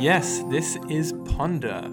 Yes, this is Ponder,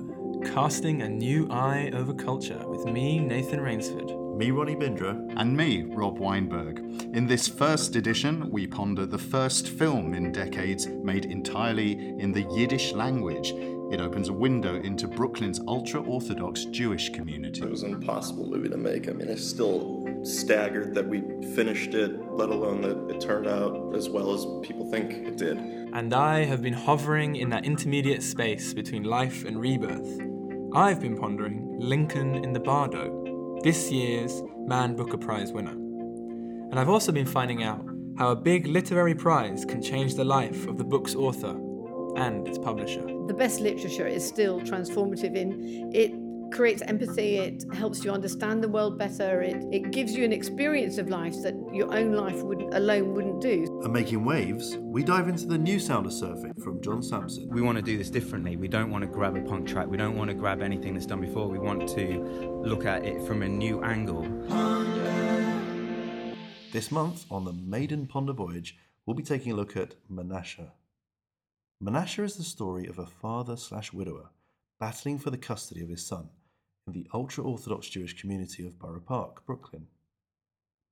casting a new eye over culture with me, Nathan Rainsford. Me, Ronnie Bindra. And me, Rob Weinberg. In this first edition, we ponder the first film in decades made entirely in the Yiddish language. It opens a window into Brooklyn's ultra Orthodox Jewish community. It was an impossible movie to make. I mean, I still staggered that we finished it, let alone that it turned out as well as people think it did. And I have been hovering in that intermediate space between life and rebirth. I've been pondering Lincoln in the Bardo, this year's Man Booker Prize winner. And I've also been finding out how a big literary prize can change the life of the book's author and its publisher. The best literature is still transformative in it creates empathy, it helps you understand the world better, it, it gives you an experience of life that your own life would, alone wouldn't do. And making waves, we dive into the new sound of surfing from John Sampson. We want to do this differently. We don't want to grab a punk track. We don't want to grab anything that's done before. We want to look at it from a new angle. This month on the Maiden Ponder Voyage, we'll be taking a look at Menashe. Menashe is the story of a father slash widower battling for the custody of his son in the ultra Orthodox Jewish community of Borough Park, Brooklyn.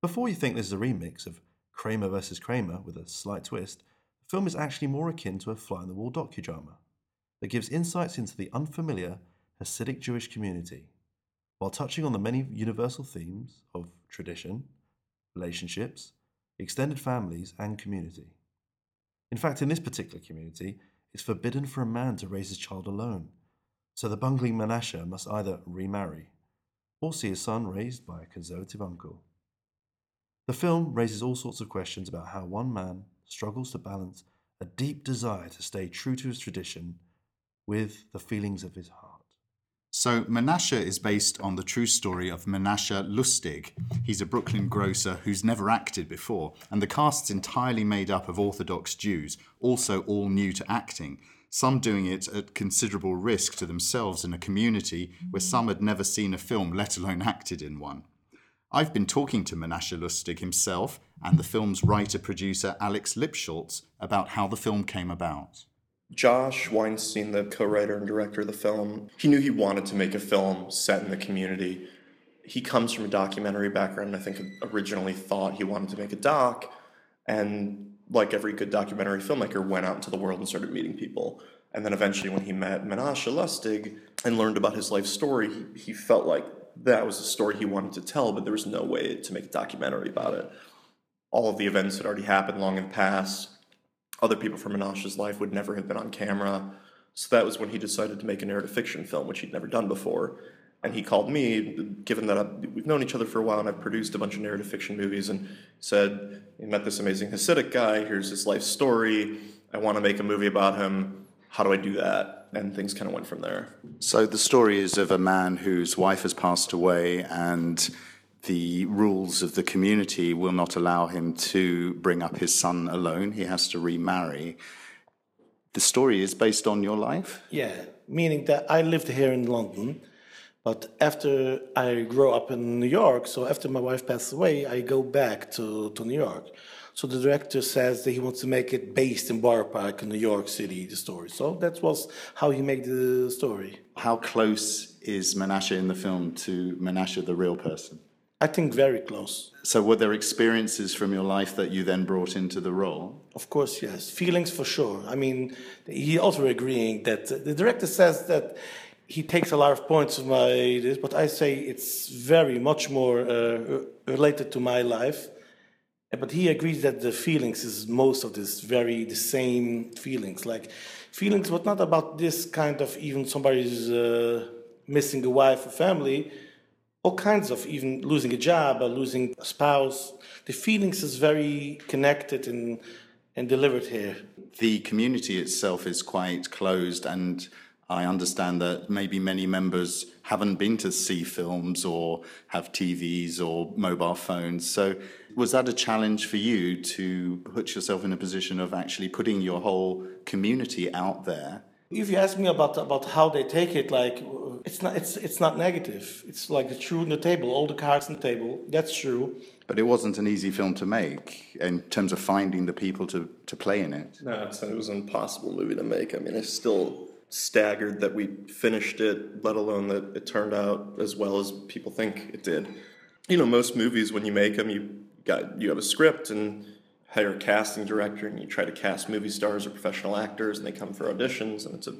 Before you think this is a remix of Kramer vs. Kramer with a slight twist, the film is actually more akin to a fly on the wall docudrama that gives insights into the unfamiliar Hasidic Jewish community while touching on the many universal themes of tradition, relationships, extended families, and community. In fact, in this particular community, it's forbidden for a man to raise his child alone, so the bungling Menashe must either remarry or see his son raised by a conservative uncle. The film raises all sorts of questions about how one man struggles to balance a deep desire to stay true to his tradition with the feelings of his heart. So, Menashe is based on the true story of Menashe Lustig. He's a Brooklyn grocer who's never acted before, and the cast's entirely made up of Orthodox Jews, also all new to acting. Some doing it at considerable risk to themselves in a community where some had never seen a film, let alone acted in one. I've been talking to Menashe Lustig himself and the film's writer producer Alex Lipschultz about how the film came about. Josh Weinstein, the co writer and director of the film, he knew he wanted to make a film set in the community. He comes from a documentary background, I think originally thought he wanted to make a doc, and like every good documentary filmmaker, went out into the world and started meeting people. And then eventually, when he met Menashe Lustig and learned about his life story, he, he felt like that was a story he wanted to tell, but there was no way to make a documentary about it. All of the events had already happened long in the past. Other people from Menashe's life would never have been on camera. So that was when he decided to make a narrative fiction film, which he'd never done before. And he called me, given that I've, we've known each other for a while and I've produced a bunch of narrative fiction movies, and said, He met this amazing Hasidic guy, here's his life story. I want to make a movie about him. How do I do that? And things kind of went from there. So the story is of a man whose wife has passed away and the rules of the community will not allow him to bring up his son alone. He has to remarry. The story is based on your life? Yeah, meaning that I lived here in London, but after I grew up in New York, so after my wife passed away, I go back to, to New York. So the director says that he wants to make it based in Borough Park in New York City, the story. So that was how he made the story. How close is Menashe in the film to Menashe, the real person? I think very close. So were there experiences from your life that you then brought into the role? Of course, yes. Feelings for sure. I mean, he also agreeing that the director says that he takes a lot of points of my this, but I say it's very much more uh, related to my life. But he agrees that the feelings is most of this very the same feelings. Like feelings but not about this kind of even somebody's uh, missing a wife or family all kinds of even losing a job or losing a spouse. The feelings is very connected and and delivered here. The community itself is quite closed and I understand that maybe many members haven't been to see films or have TVs or mobile phones. So, was that a challenge for you to put yourself in a position of actually putting your whole community out there? If you ask me about about how they take it, like it's not it's it's not negative. It's like the truth on the table, all the cards on the table. That's true. But it wasn't an easy film to make in terms of finding the people to, to play in it. No, it's, it was an impossible movie to make. I mean, it's still staggered that we finished it, let alone that it turned out as well as people think it did. You know, most movies when you make them, you got you have a script and hire a casting director, and you try to cast movie stars or professional actors, and they come for auditions, and it's a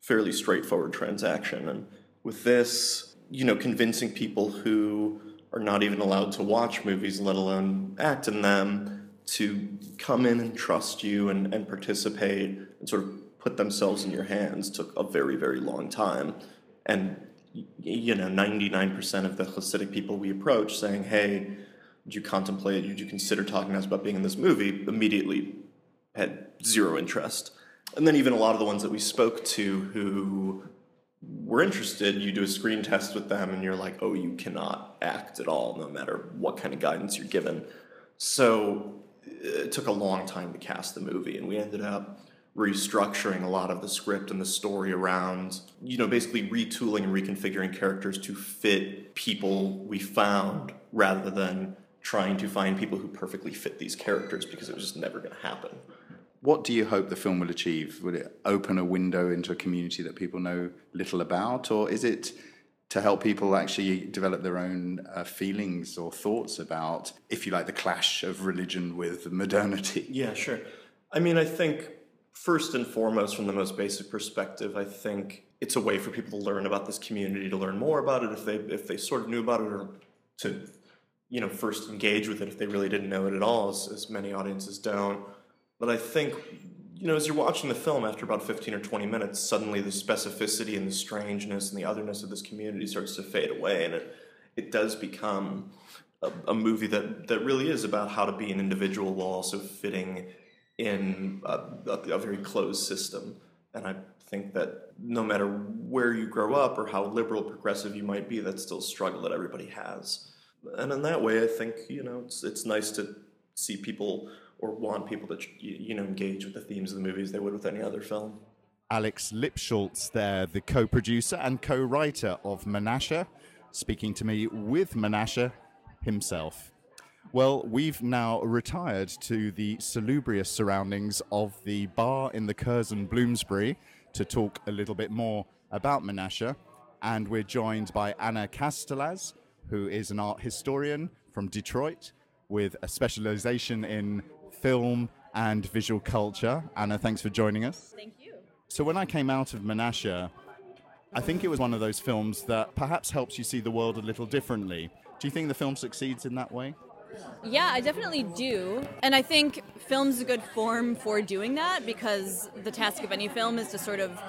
fairly straightforward transaction. And with this, you know, convincing people who are not even allowed to watch movies, let alone act in them, to come in and trust you and, and participate and sort of put themselves in your hands took a very, very long time. And, you know, 99% of the Hasidic people we approach saying, hey, would you contemplate, would you consider talking to us about being in this movie, immediately had zero interest. And then even a lot of the ones that we spoke to who were interested, you do a screen test with them and you're like, oh, you cannot act at all, no matter what kind of guidance you're given. So it took a long time to cast the movie, and we ended up restructuring a lot of the script and the story around, you know, basically retooling and reconfiguring characters to fit people we found rather than trying to find people who perfectly fit these characters because it was just never going to happen. What do you hope the film will achieve? Will it open a window into a community that people know little about, or is it to help people actually develop their own uh, feelings or thoughts about, if you like, the clash of religion with modernity? Yeah, sure. I mean, I think first and foremost, from the most basic perspective, I think it's a way for people to learn about this community, to learn more about it if they if they sort of knew about it, or to you know first engage with it if they really didn't know it at all, as, as many audiences don't. But I think you know as you're watching the film, after about 15 or 20 minutes, suddenly the specificity and the strangeness and the otherness of this community starts to fade away, and it it does become a, a movie that that really is about how to be an individual while also fitting in a, a, very closed system. And I think that no matter where you grow up or how liberal progressive you might be, that's still a struggle that everybody has. And in that way, I think you know it's it's nice to see people or want people to you know engage with the themes of the movies they would with any other film. Alex Lipschultz, there, the co-producer and co-writer of Menashe, speaking to me with Menashe himself. Well, we've now retired to the salubrious surroundings of the bar in the Curzon Bloomsbury to talk a little bit more about Menashe. And we're joined by Anna Castellas, who is an art historian from Detroit with a specialization in film and visual culture. Anna, thanks for joining us. Thank you. So, when I came out of Menashe, I think it was one of those films that perhaps helps you see the world a little differently. Do you think the film succeeds in that way? Yeah, I definitely do. And I think film's a good form for doing that because the task of any film is to sort of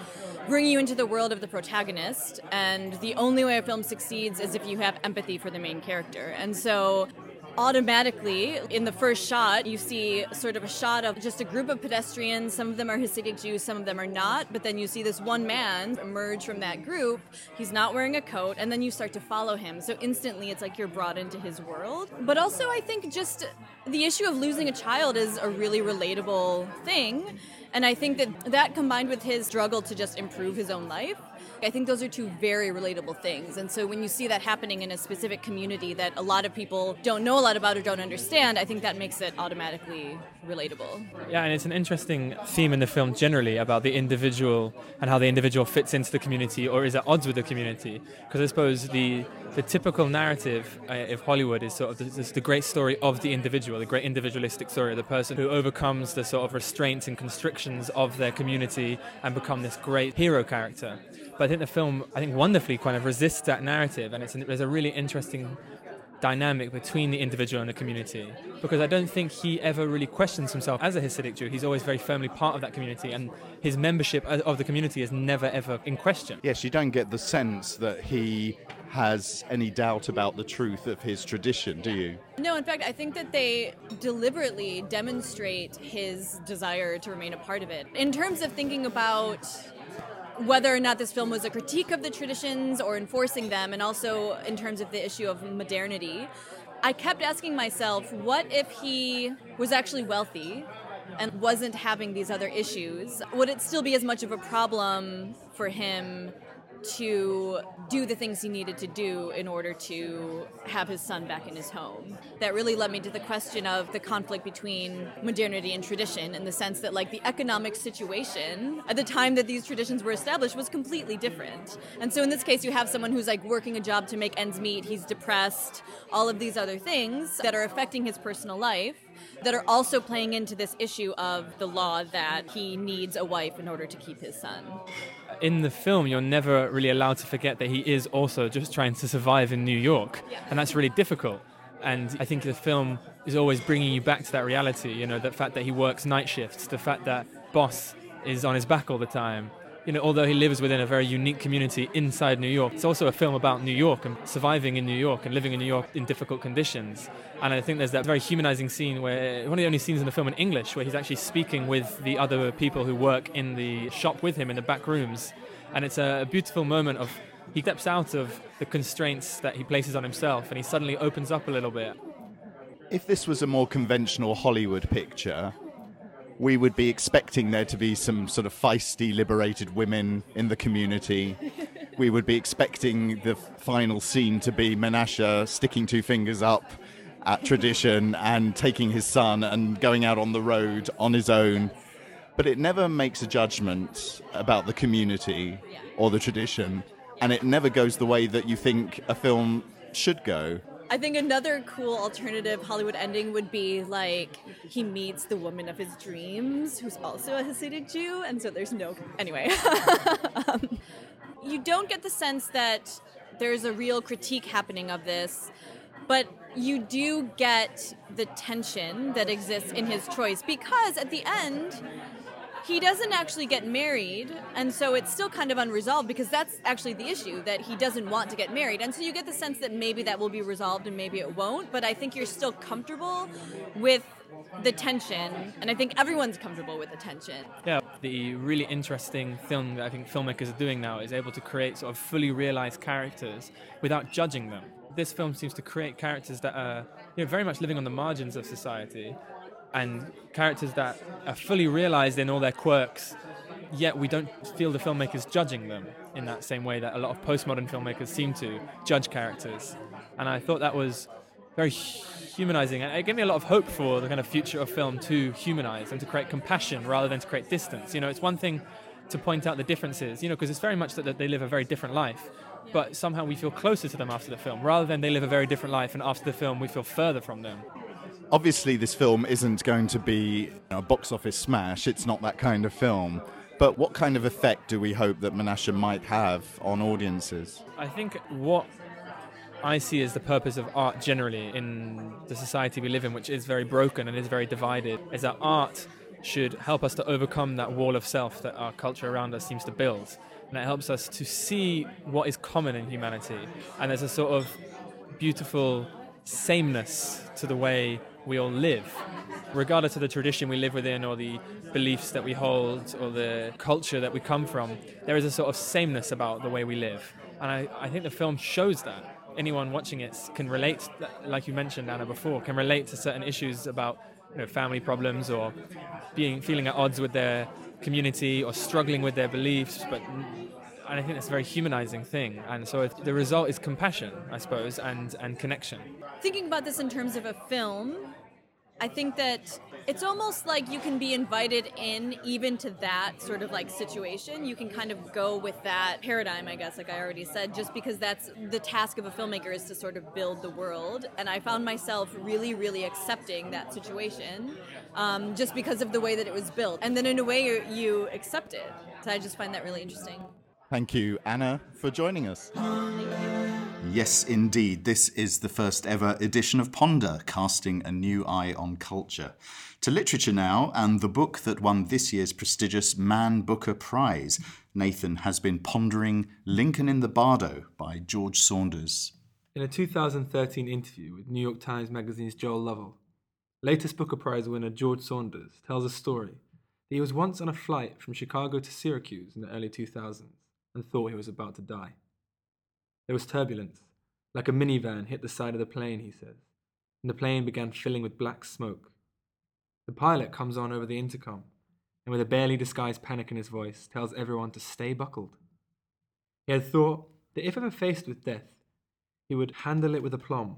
bring you into the world of the protagonist. And the only way a film succeeds is if you have empathy for the main character. And so automatically in the first shot you see sort of a shot of just a group of pedestrians. Some of them are hasidic jews some of them are not. But then you see this one man emerge from that group. He's not wearing a coat and then you start to follow him. So instantly it's like you're brought into his world. But also i think just the issue of losing a child is a really relatable thing. And i think that that combined with his struggle to just improve his own life I think those are two very relatable things. And so when you see that happening in a specific community that a lot of people don't know a lot about or don't understand, I think that makes it automatically relatable. Yeah, and it's an interesting theme in the film generally about the individual and how the individual fits into the community or is at odds with the community. Because I suppose the the typical narrative uh, of Hollywood is sort of this, the great story of the individual, the great individualistic story of the person who overcomes the sort of restraints and constrictions of their community and become this great hero character. But I think the film, I think, wonderfully kind of resists that narrative, and it's an, there's a really interesting dynamic between the individual and the community because I don't think he ever really questions himself as a Hasidic Jew. He's always very firmly part of that community, and his membership of the community is never ever in question. Yes, you don't get the sense that he has any doubt about the truth of his tradition, do you? No, in fact, I think that they deliberately demonstrate his desire to remain a part of it. In terms of thinking about whether or not this film was a critique of the traditions or enforcing them, and also in terms of the issue of modernity, I kept asking myself, what if he was actually wealthy and wasn't having these other issues? Would it still be as much of a problem for him to do the things he needed to do in order to have his son back in his home. That really led me to the question of the conflict between modernity and tradition in the sense that like the economic situation at the time that these traditions were established was completely different. And so in this case you have someone who's like working a job to make ends meet, he's depressed, all of these other things that are affecting his personal life that are also playing into this issue of the law that he needs a wife in order to keep his son in the film, you're never really allowed to forget that he is also just trying to survive in New York, yeah. and that's really difficult. And I think the film is always bringing you back to that reality. You know, the fact that he works night shifts, the fact that boss is on his back all the time, you know, although he lives within a very unique community inside New York, it's also a film about New York and surviving in New York and living in New York in difficult conditions. And I think there's that very humanizing scene where one of the only scenes in the film in English where he's actually speaking with the other people who work in the shop with him in the back rooms. And it's a beautiful moment of he steps out of the constraints that he places on himself and he suddenly opens up a little bit. If this was a more conventional Hollywood picture, we would be expecting there to be some sort of feisty, liberated women in the community. we would be expecting the final scene to be Menashe sticking two fingers up at tradition and taking his son and going out on the road on his own. But it never makes a judgment about the community or the tradition, and it never goes the way that you think a film should go. I think another cool alternative Hollywood ending would be like he meets the woman of his dreams, who's also a Hasidic Jew, and so there's no. Anyway, um, you don't get the sense that there's a real critique happening of this, but you do get the tension that exists in his choice because at the end he doesn't actually get married, and so it's still kind of unresolved because that's actually the issue that he doesn't want to get married. And so you get the sense that maybe that will be resolved and maybe it won't, but I think you're still comfortable with the tension, and I think everyone's comfortable with the tension. Yeah, the really interesting thing that I think filmmakers are doing now is able to create sort of fully realized characters without judging them. This film seems to create characters that are you know, very much living on the margins of society, and characters that are fully realized in all their quirks, yet we don't feel the filmmakers judging them in that same way that a lot of postmodern filmmakers seem to judge characters. And I thought that was very humanizing and it gave me a lot of hope for the kind of future of film to humanize and to create compassion rather than to create distance. You know, it's one thing to point out the differences, you know, because it's very much that, that they live a very different life. But somehow we feel closer to them after the film, rather than they live a very different life, and after the film we feel further from them obviously this film isn't going to be a box office smash. It's not that kind of film. But what kind of effect do we hope that Menashe might have on audiences? I think what I see as the purpose of art generally in the society we live in, which is very broken and is very divided, is that art should help us to overcome that wall of self that our culture around us seems to build. And it helps us to see what is common in humanity. And there's a sort of beautiful sameness to the way we all live, regardless of the tradition we live within or the beliefs that we hold or the culture that we come from. There is a sort of sameness about the way we live. And I, I think the film shows that. Anyone watching it can relate, like you mentioned, Anna, before, can relate to certain issues about you know, family problems or being feeling at odds with their community or struggling with their beliefs, but and I think that's a very humanizing thing. And so the result is compassion, I suppose, and, and connection. Thinking about this in terms of a film, I think that it's almost like you can be invited in even to that sort of like situation. You can kind of go with that paradigm, I guess, like I already said, just because that's the task of a filmmaker is to sort of build the world. And I found myself really, really accepting that situation um, just because of the way that it was built. And then in a way, you, you accept it. So I just find that really interesting. Thank you, Anna, for joining us. Yes, indeed. This is the first ever edition of Ponder, casting a new eye on culture. To literature now, and the book that won this year's prestigious Man Booker Prize. Nathan has been pondering Lincoln in the Bardo by George Saunders. In a 2013 interview with New York Times Magazine's Joel Lovell, latest Booker Prize winner George Saunders tells a story that he was once on a flight from Chicago to Syracuse in the early 2000s and thought he was about to die. There was turbulence, like a minivan hit the side of the plane, he says, and the plane began filling with black smoke. The pilot comes on over the intercom and, with a barely disguised panic in his voice, tells everyone to stay buckled. He had thought that if ever faced with death, he would handle it with aplomb,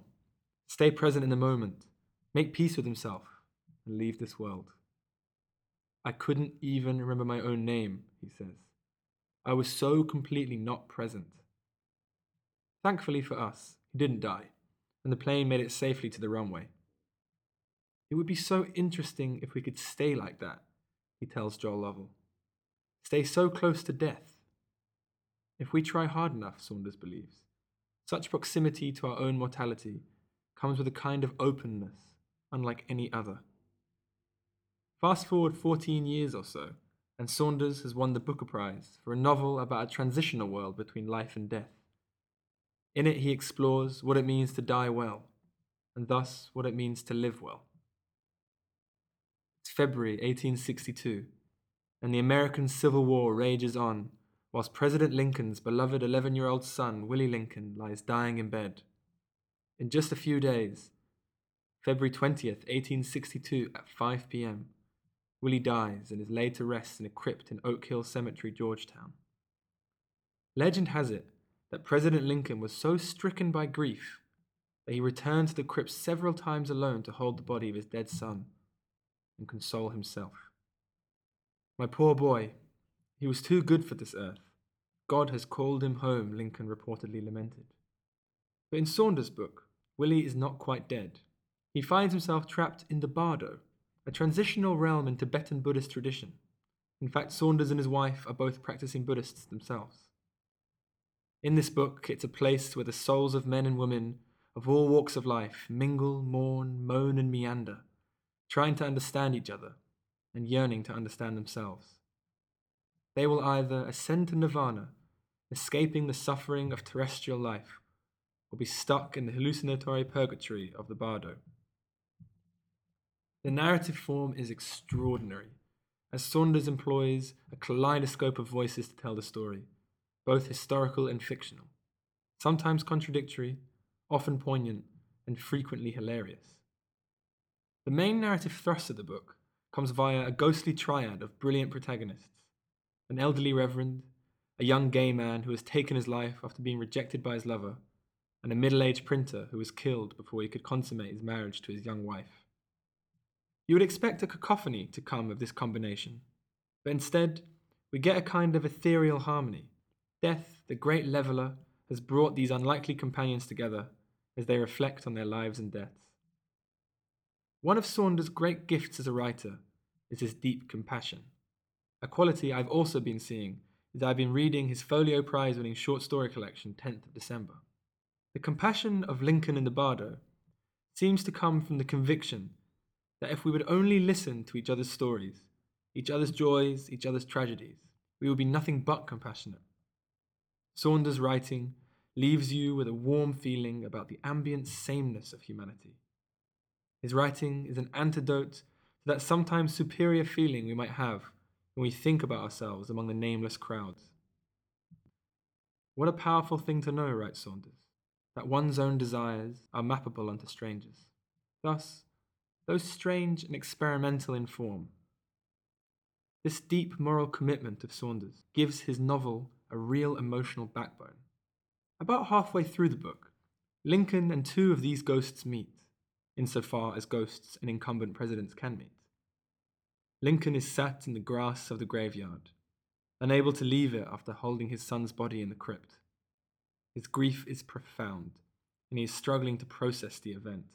stay present in the moment, make peace with himself, and leave this world. I couldn't even remember my own name, he says. I was so completely not present. Thankfully for us, he didn't die, and the plane made it safely to the runway. It would be so interesting if we could stay like that, he tells Joel Lovell. Stay so close to death. If we try hard enough, Saunders believes, such proximity to our own mortality comes with a kind of openness unlike any other. Fast forward 14 years or so, and Saunders has won the Booker Prize for a novel about a transitional world between life and death. In it, he explores what it means to die well, and thus what it means to live well. It's February 1862, and the American Civil War rages on, whilst President Lincoln's beloved 11 year old son, Willie Lincoln, lies dying in bed. In just a few days, February 20th, 1862, at 5 pm, Willie dies and is laid to rest in a crypt in Oak Hill Cemetery, Georgetown. Legend has it that President Lincoln was so stricken by grief that he returned to the crypt several times alone to hold the body of his dead son and console himself. My poor boy, he was too good for this earth. God has called him home, Lincoln reportedly lamented. But in Saunders' book, Willie is not quite dead. He finds himself trapped in the Bardo, a transitional realm in Tibetan Buddhist tradition. In fact, Saunders and his wife are both practicing Buddhists themselves. In this book, it's a place where the souls of men and women of all walks of life mingle, mourn, moan, and meander, trying to understand each other and yearning to understand themselves. They will either ascend to nirvana, escaping the suffering of terrestrial life, or be stuck in the hallucinatory purgatory of the bardo. The narrative form is extraordinary, as Saunders employs a kaleidoscope of voices to tell the story both historical and fictional, sometimes contradictory, often poignant, and frequently hilarious. The main narrative thrust of the book comes via a ghostly triad of brilliant protagonists an elderly reverend, a young gay man who has taken his life after being rejected by his lover, and a middle aged printer who was killed before he could consummate his marriage to his young wife. You would expect a cacophony to come of this combination, but instead, we get a kind of ethereal harmony Death, the great leveller, has brought these unlikely companions together as they reflect on their lives and deaths. One of Saunders' great gifts as a writer is his deep compassion, a quality I've also been seeing as I've been reading his Folio Prize winning short story collection, 10th of December. The compassion of Lincoln in the Bardo seems to come from the conviction that if we would only listen to each other's stories, each other's joys, each other's tragedies, we would be nothing but compassionate. Saunders' writing leaves you with a warm feeling about the ambient sameness of humanity. His writing is an antidote to that sometimes superior feeling we might have when we think about ourselves among the nameless crowds. What a powerful thing to know, writes Saunders, that one's own desires are mappable unto strangers. Thus, though strange and experimental in form, this deep moral commitment of Saunders gives his novel a real emotional backbone. About halfway through the book, Lincoln and two of these ghosts meet, insofar as ghosts and incumbent presidents can meet. Lincoln is sat in the grass of the graveyard, unable to leave it after holding his son's body in the crypt. His grief is profound, and he is struggling to process the event.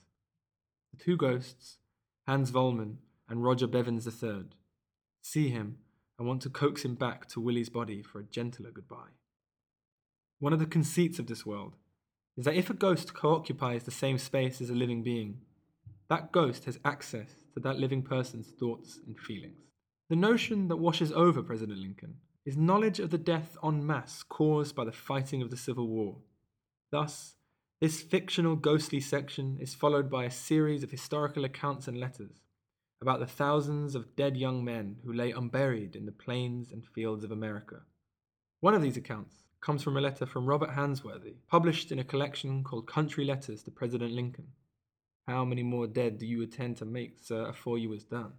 The two ghosts, Hans Vollmann and Roger Bevins III, see him and want to coax him back to Willie's body for a gentler goodbye. One of the conceits of this world is that if a ghost co occupies the same space as a living being, that ghost has access to that living person's thoughts and feelings. The notion that washes over President Lincoln is knowledge of the death en masse caused by the fighting of the Civil War. Thus, this fictional ghostly section is followed by a series of historical accounts and letters, about the thousands of dead young men who lay unburied in the plains and fields of America. One of these accounts comes from a letter from Robert Hansworthy, published in a collection called Country Letters to President Lincoln. How many more dead do you intend to make, sir, afore you was done?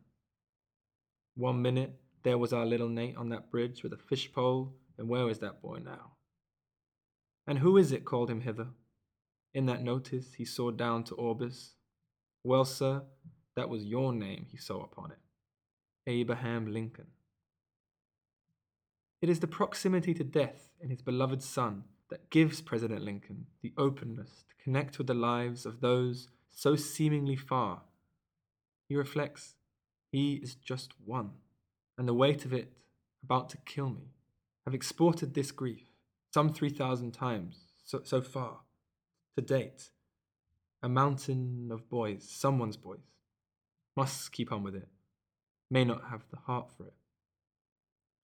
One minute there was our little Nate on that bridge with a fish pole, and where is that boy now? And who is it called him hither? In that notice he saw down to Orbis. Well, sir, that was your name he saw upon it Abraham Lincoln. It is the proximity to death in his beloved son that gives President Lincoln the openness to connect with the lives of those so seemingly far. He reflects, he is just one, and the weight of it about to kill me have exported this grief some 3,000 times so, so far to date. A mountain of boys, someone's boys, must keep on with it, may not have the heart for it.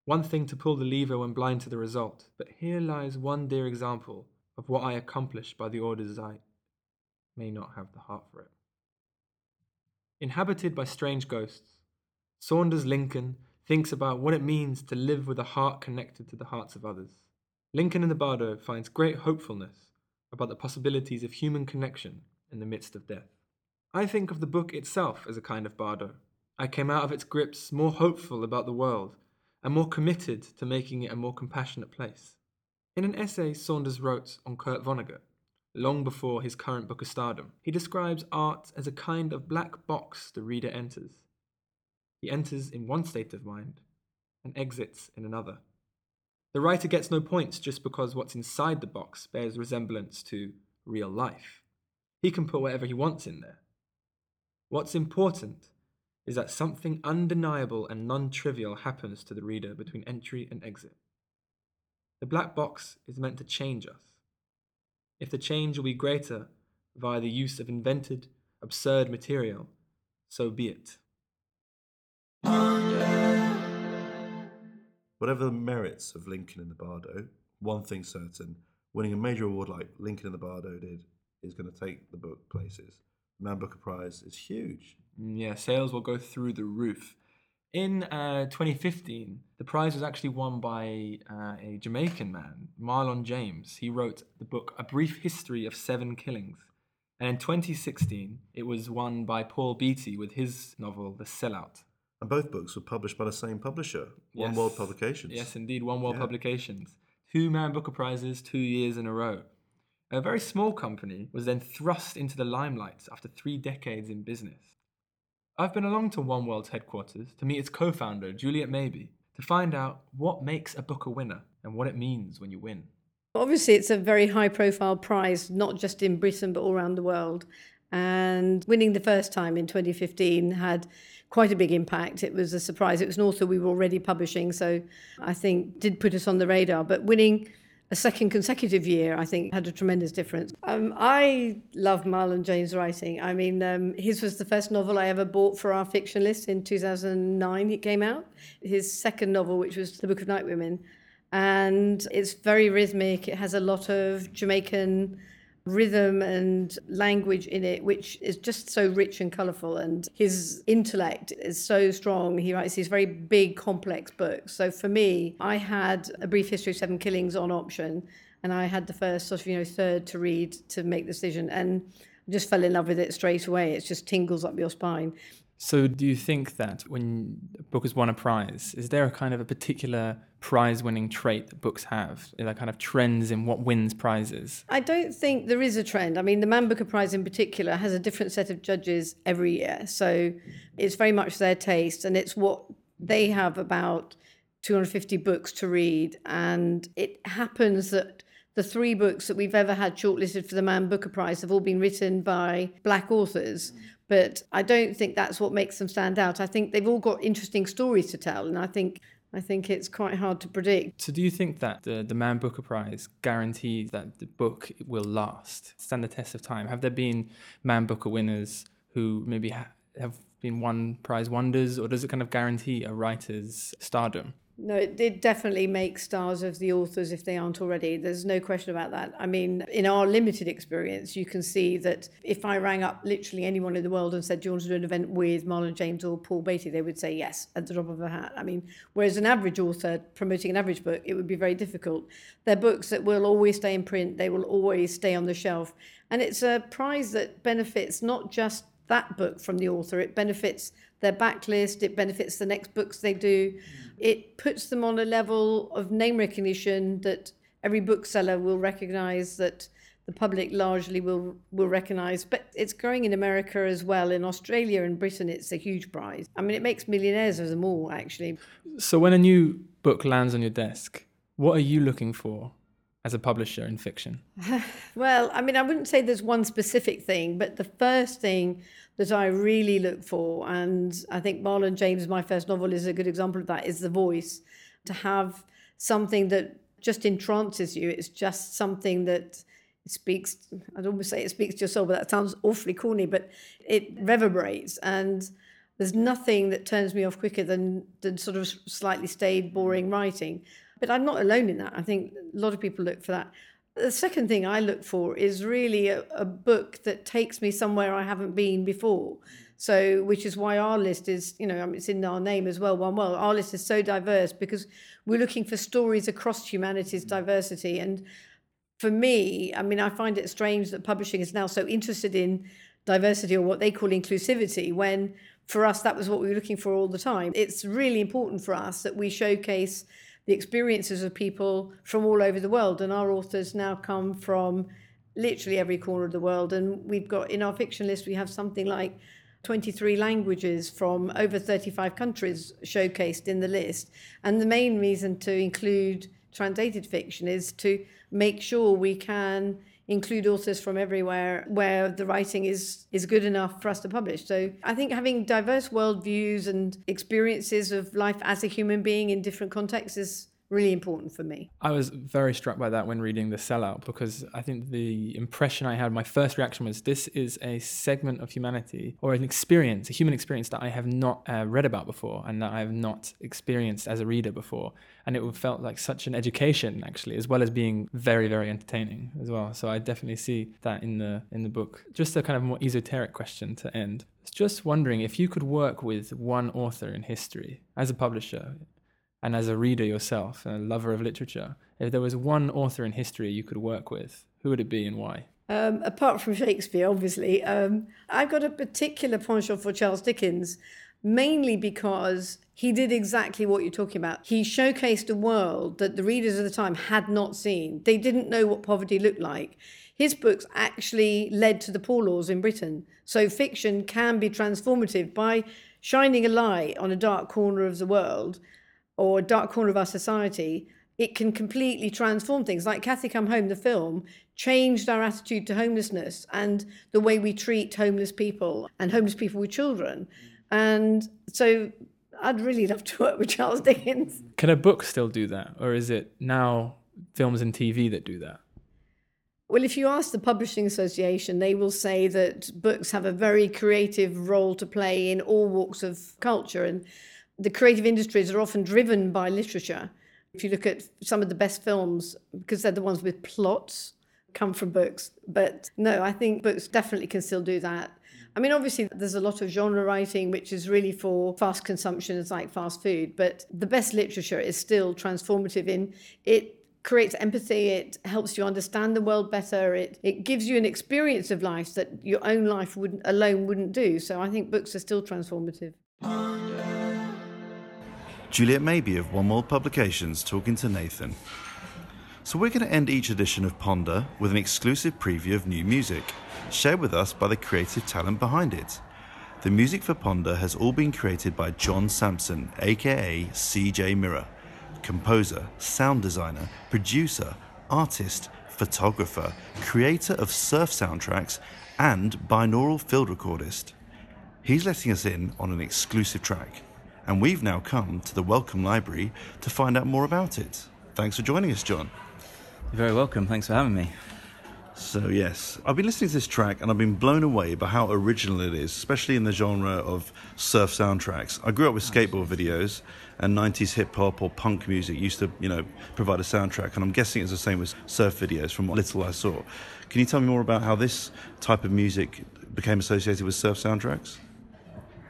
One thing to pull the lever when blind to the result, but here lies one dear example of what I accomplish by the orders I may not have the heart for it. Inhabited by strange ghosts, Saunders Lincoln thinks about what it means to live with a heart connected to the hearts of others. Lincoln in the Bardo finds great hopefulness about the possibilities of human connection in the midst of death. I think of the book itself as a kind of Bardo. I came out of its grips more hopeful about the world and more committed to making it a more compassionate place. In an essay Saunders wrote on Kurt Vonnegut, long before his current book of stardom, he describes art as a kind of black box the reader enters. He enters in one state of mind and exits in another. The writer gets no points just because what's inside the box bears resemblance to real life. He can put whatever he wants in there. What's important is that something undeniable and non trivial happens to the reader between entry and exit. The black box is meant to change us. If the change will be greater via the use of invented, absurd material, so be it. Whatever the merits of Lincoln in the Bardo, one thing's certain winning a major award like Lincoln in the Bardo did is going to take the book places. The Man Booker Prize is huge. Mm, Yeah, sales will go through the roof. In uh, 2015, the prize was actually won by uh, a Jamaican man, Marlon James. He wrote the book A Brief History of Seven Killings. And in 2016, it was won by Paul Beatty with his novel The Sellout. And both books were published by the same publisher, One Yes. World Publications. Yes, indeed, Oneworld Yeah. Publications. Two Man Booker Prizes, two years in a row. A very small company was then thrust into the limelight after three decades in business. I've been along to Oneworld's headquarters to meet its co founder, Juliet Mabey, to find out what makes a book a winner and what it means when you win. Obviously, it's a very high profile prize, not just in Britain, but all around the world. And winning the first time in 2015 had quite a big impact. It was a surprise. It was an author we were already publishing, so I think did put us on the radar. But winning a second consecutive year, I think, had a tremendous difference. Um, I love Marlon James' writing. I mean, um, his was the first novel I ever bought for our fiction list in 2009. It came out. His second novel, which was The Book of Night Women, and it's very rhythmic. It has a lot of Jamaican rhythm and language in it, which is just so rich and colourful. And his intellect is so strong. He writes these very big, complex books. So for me, I had A Brief History of Seven Killings on option, and I had the first sort of, you know, third to read to make the decision. And I just fell in love with it straight away. It just tingles up your spine. So, do you think that when a book has won a prize, is there a kind of a particular prize winning trait that books have? Are there kind of trends in what wins prizes? I don't think there is a trend. I mean, the Man Booker Prize in particular has a different set of judges every year. So it's very much their taste and it's what they have about 250 books to read. And it happens that the three books that we've ever had shortlisted for the Man Booker Prize have all been written by black authors. But I don't think that's what makes them stand out. I think they've all got interesting stories to tell. And I think I think it's quite hard to predict. So, do you think that the, the Man Booker Prize guarantees that the book will last, stand the test of time? Have there been Man Booker winners who maybe ha- have been one prize wonders, or does it kind of guarantee a writer's stardom? No, it, it definitely makes stars of the authors if they aren't already. There's no question about that. I mean, in our limited experience, you can see that if I rang up literally anyone in the world and said, Do you want to do an event with Marlon James or Paul Beatty? they would say yes at the drop of a hat. I mean, whereas an average author promoting an average book, it would be very difficult. They're books that will always stay in print, they will always stay on the shelf. And it's a prize that benefits not just that book from the author, it benefits their backlist, it benefits the next books they do. Mm. It puts them on a level of name recognition that every bookseller will recognize, that the public largely will will recognize. But it's growing in America as well. In Australia and Britain, it's a huge prize. I mean, it makes millionaires of them all, actually. So when a new book lands on your desk, what are you looking for as a publisher in fiction? well, I mean, I wouldn't say there's one specific thing, but the first thing that I really look for, and I think Marlon James, my first novel, is a good example of that, is the voice. To have something that just entrances you, it's just something that speaks, I'd almost say it speaks to your soul, but that sounds awfully corny, but it reverberates. And there's nothing that turns me off quicker than, than sort of slightly staid, boring writing. But I'm not alone in that. I think a lot of people look for that. The second thing I look for is really a, a book that takes me somewhere I haven't been before. So, which is why our list is, you know, it's in our name as well, Oneworld. Our list is so diverse because we're looking for stories across humanity's mm. diversity. And for me, I mean, I find it strange that publishing is now so interested in diversity or what they call inclusivity when for us that was what we were looking for all the time. It's really important for us that we showcase the experiences of people from all over the world. And our authors now come from literally every corner of the world. And we've got in our fiction list, we have something like 23 languages from over 35 countries showcased in the list. And the main reason to include translated fiction is to make sure we can include authors from everywhere where the writing is is good enough for us to publish. So I think having diverse worldviews and experiences of life as a human being in different contexts is really important for me. I was very struck by that when reading The Sellout because I think the impression I had, my first reaction was this is a segment of humanity or an experience, a human experience that I have not uh, read about before and that I have not experienced as a reader before. And it felt like such an education, actually, as well as being very, very entertaining as well. So I definitely see that in the in the book. Just a kind of more esoteric question to end. Just wondering if you could work with one author in history as a publisher, and as a reader yourself a lover of literature, if there was one author in history you could work with, who would it be and why? Um, apart from Shakespeare, obviously, um, I've got a particular penchant for Charles Dickens, mainly because he did exactly what you're talking about. He showcased a world that the readers of the time had not seen. They didn't know what poverty looked like. His books actually led to the poor laws in Britain. So fiction can be transformative by shining a light on a dark corner of the world or dark corner of our society, it can completely transform things. Like Cathy Come Home, the film, changed our attitude to homelessness and the way we treat homeless people and homeless people with children. And so I'd really love to work with Charles Dickens. Can a book still do that? Or is it now films and TV that do that? Well, if you ask the Publishing Association, they will say that books have a very creative role to play in all walks of culture. And the creative industries are often driven by literature. If you look at some of the best films, because they're the ones with plots, come from books. But no, I think books definitely can still do that. I mean, obviously, there's a lot of genre writing which is really for fast consumption, it's like fast food. But the best literature is still transformative in it creates empathy, it helps you understand the world better, it, it gives you an experience of life that your own life wouldn't alone wouldn't do. So I think books are still transformative. Juliet Mabey of Oneworld Publications talking to Nathan. So, we're going to end each edition of Ponder with an exclusive preview of new music, shared with us by the creative talent behind it. The music for Ponder has all been created by John Sampson, aka CJ Mirror, composer, sound designer, producer, artist, photographer, creator of surf soundtracks, and binaural field recordist. He's letting us in on an exclusive track and we've now come to the Wellcome Library to find out more about it. Thanks for joining us, John. You're very welcome. Thanks for having me. So, yes, I've been listening to this track and I've been blown away by how original it is, especially in the genre of surf soundtracks. I grew up with skateboard videos and 90s hip hop or punk music used to, you know, provide a soundtrack, and I'm guessing it's the same with surf videos from what little I saw. Can you tell me more about how this type of music became associated with surf soundtracks?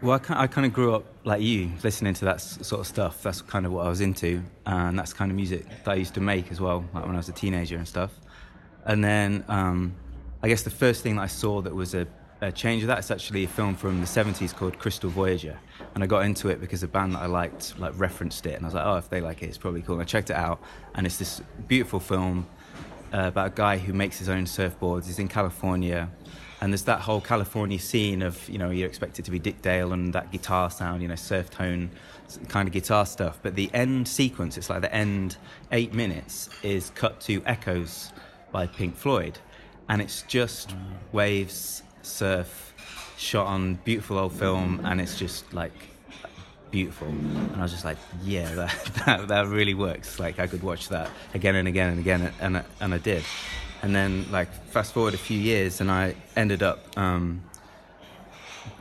Well, I, ki- I kind of grew up like you, listening to that sort of stuff. That's kind of what I was into, and that's kind of music that I used to make as well, like when I was a teenager and stuff. And then um, I guess the first thing that I saw that was a, a change of that is actually a film from the 70s called Crystal Voyager. And I got into it because a band that I liked like referenced it, and I was like, oh, if they like it, it's probably cool. And I checked it out, and it's this beautiful film uh, about a guy who makes his own surfboards. He's in California, and there's that whole California scene of you know you expect it to be Dick Dale and that guitar sound, you know, surf tone kind of guitar stuff. But the end sequence, it's like the end eight minutes, is cut to Echoes by Pink Floyd, and it's just waves, surf, shot on beautiful old film, and it's just like beautiful. And I was just like, yeah, that, that, that really works. Like I could watch that again and again and again, and and I did. And then like fast forward a few years, and I ended up um,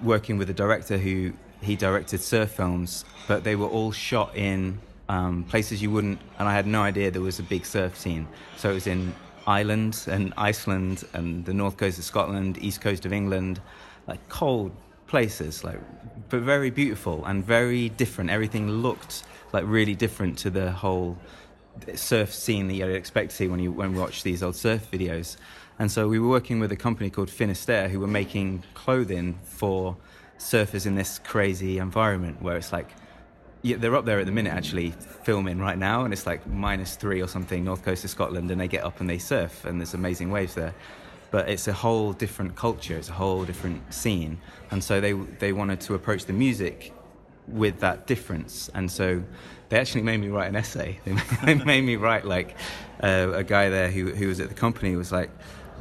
working with a director who he directed surf films, but they were all shot in um, places you wouldn't. And I had no idea there was a big surf scene. So it was in Ireland and Iceland and the north coast of Scotland, east coast of England, like cold places, like but very beautiful and very different. Everything looked like really different to the whole surf scene that you'd expect to see when you when we watch these old surf videos. And so we were working with a company called Finisterre who were making clothing for surfers in this crazy environment where it's like yeah, they're up there at the minute actually filming right now and it's like minus three or something north coast of Scotland and they get up and they surf and there's amazing waves there but it's a whole different culture it's a whole different scene and so they they wanted to approach the music with that difference. And so they actually made me write an essay. They made, me write like uh, a guy there who, who was at the company was like,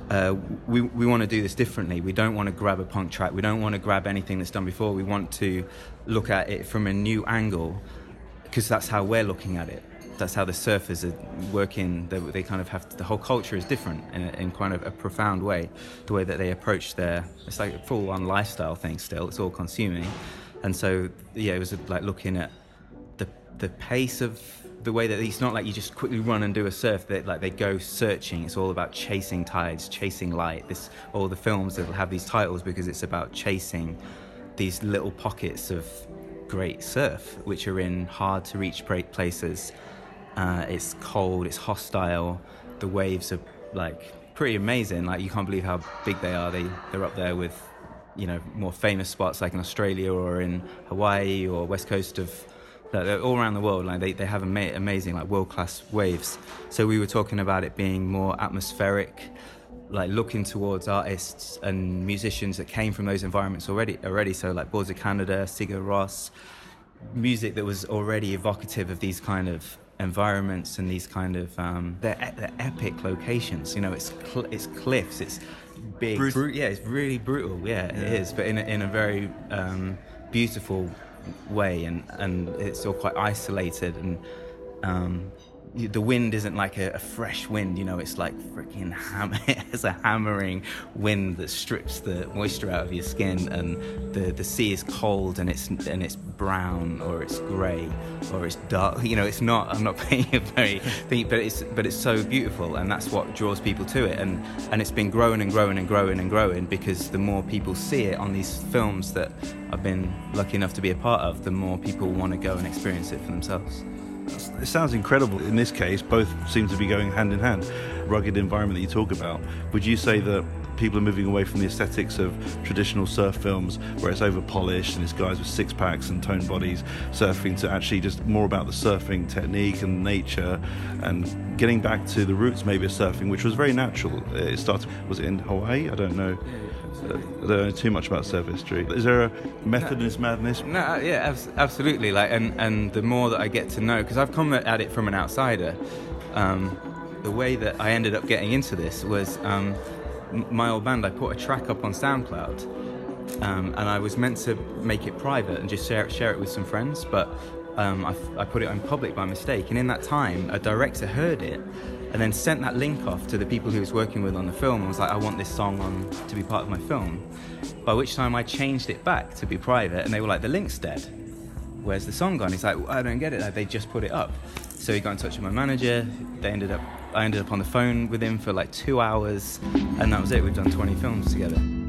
uh, we, we want to do this differently. We don't want to grab a punk track. We don't want to grab anything that's done before. We want to look at it from a new angle because that's how we're looking at it. That's how the surfers are working. They, they kind of have the whole culture is different in, in kind of a profound way. The way that they approach their it's like a full-on lifestyle thing. Still, it's all consuming, and so yeah, it was like looking at the pace of the way that it's not like you just quickly run and do a surf. That like they go searching. It's all about chasing tides, chasing light. This all the films that have these titles because it's about chasing these little pockets of great surf, which are in hard to reach places. Uh, it's cold, it's hostile. The waves are like pretty amazing. Like you can't believe how big they are. They they're up there with you know more famous spots like in Australia or in Hawaii or west coast of like, they're all around the world. Like they, they have ama- amazing like world class waves. So we were talking about it being more atmospheric, like looking towards artists and musicians that came from those environments already. Already, so like Boards of Canada, Sigur Rós, music that was already evocative of these kind of environments and these kind of um, they're, e- they're epic locations. You know, it's cl- it's cliffs, it's big, Brut- yeah, it's really brutal. Yeah, it is, but in a, in a very um, beautiful way, and and it's all quite isolated and. Um, the wind isn't like a, a fresh wind, you know. It's like freaking hammer. It's a hammering wind that strips the moisture out of your skin, and the, the sea is cold and it's and it's brown or it's grey or it's dark. You know, it's not. I'm not painting a very thing, but it's but it's so beautiful, and that's what draws people to it. And and it's been growing and growing and growing and growing because the more people see it on these films that I've been lucky enough to be a part of, the more people want to go and experience it for themselves. It sounds incredible. In this case, both seem to be going hand in hand. Rugged environment that you talk about. Would you say that people are moving away from the aesthetics of traditional surf films, where it's over polished and it's guys with six packs and toned bodies surfing, to actually just more about the surfing technique and nature, and getting back to the roots maybe of surfing, which was very natural. It started was it in Hawaii? I don't know. I don't know too much about surf history. Is there a method in this madness? No, yeah, abs- absolutely. Like, and and the more that I get to know, because I've come at it from an outsider, um, the way that I ended up getting into this was um, my old band. I put a track up on SoundCloud, um, and I was meant to make it private and just share it, share it with some friends, but um, I, f- I put it on public by mistake. And in that time, a director heard it and then sent that link off to the people he was working with on the film and was like, I want this song on to be part of my film. By which time I changed it back to be private, and they were like, the link's dead. Where's the song gone? He's like, I don't get it. Like, they just put it up. So he got in touch with my manager. They ended up, I ended up on the phone with him for like two hours, and that was it. We've done 20 films together.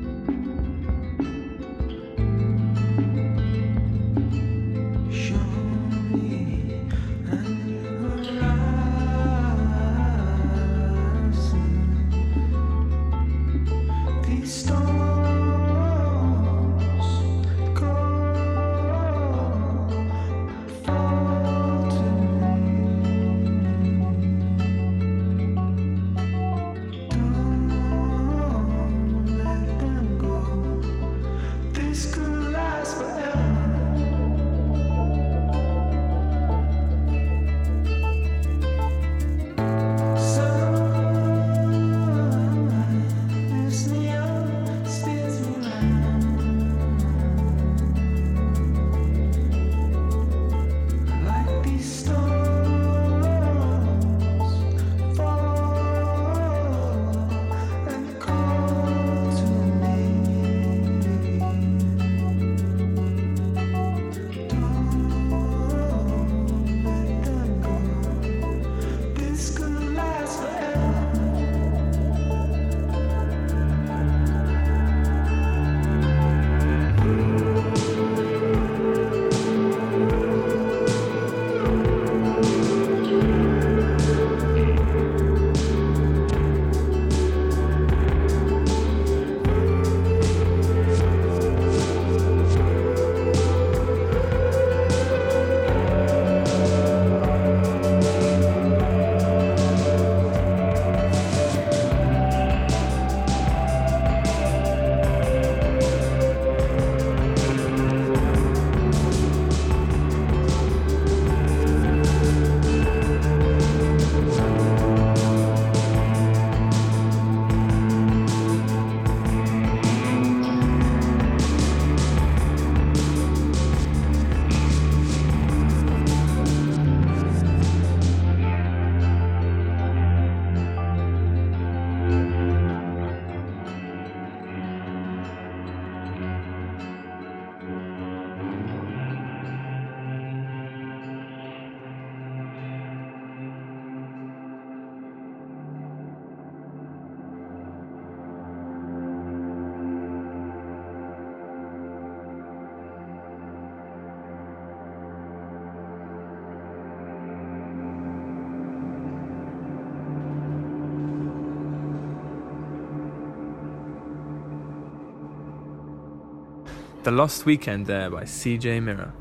The Lost Weekend there by CJ Mirra.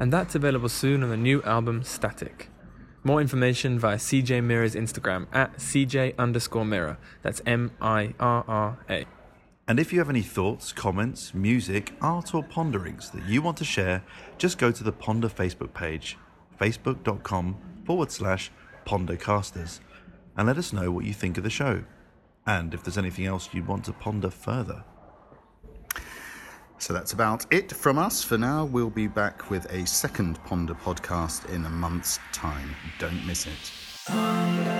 And that's available soon on the new album Static. More information via CJ Mirra's Instagram at CJ underscore Mirra. That's M I R R A. And if you have any thoughts, comments, music, art, or ponderings that you want to share, just go to the Ponder Facebook page, facebook.com forward slash pondercasters, and let us know what you think of the show. And if there's anything else you'd want to ponder further. So that's about it from us for now. We'll be back with a second Ponder podcast in a month's time. Don't miss it.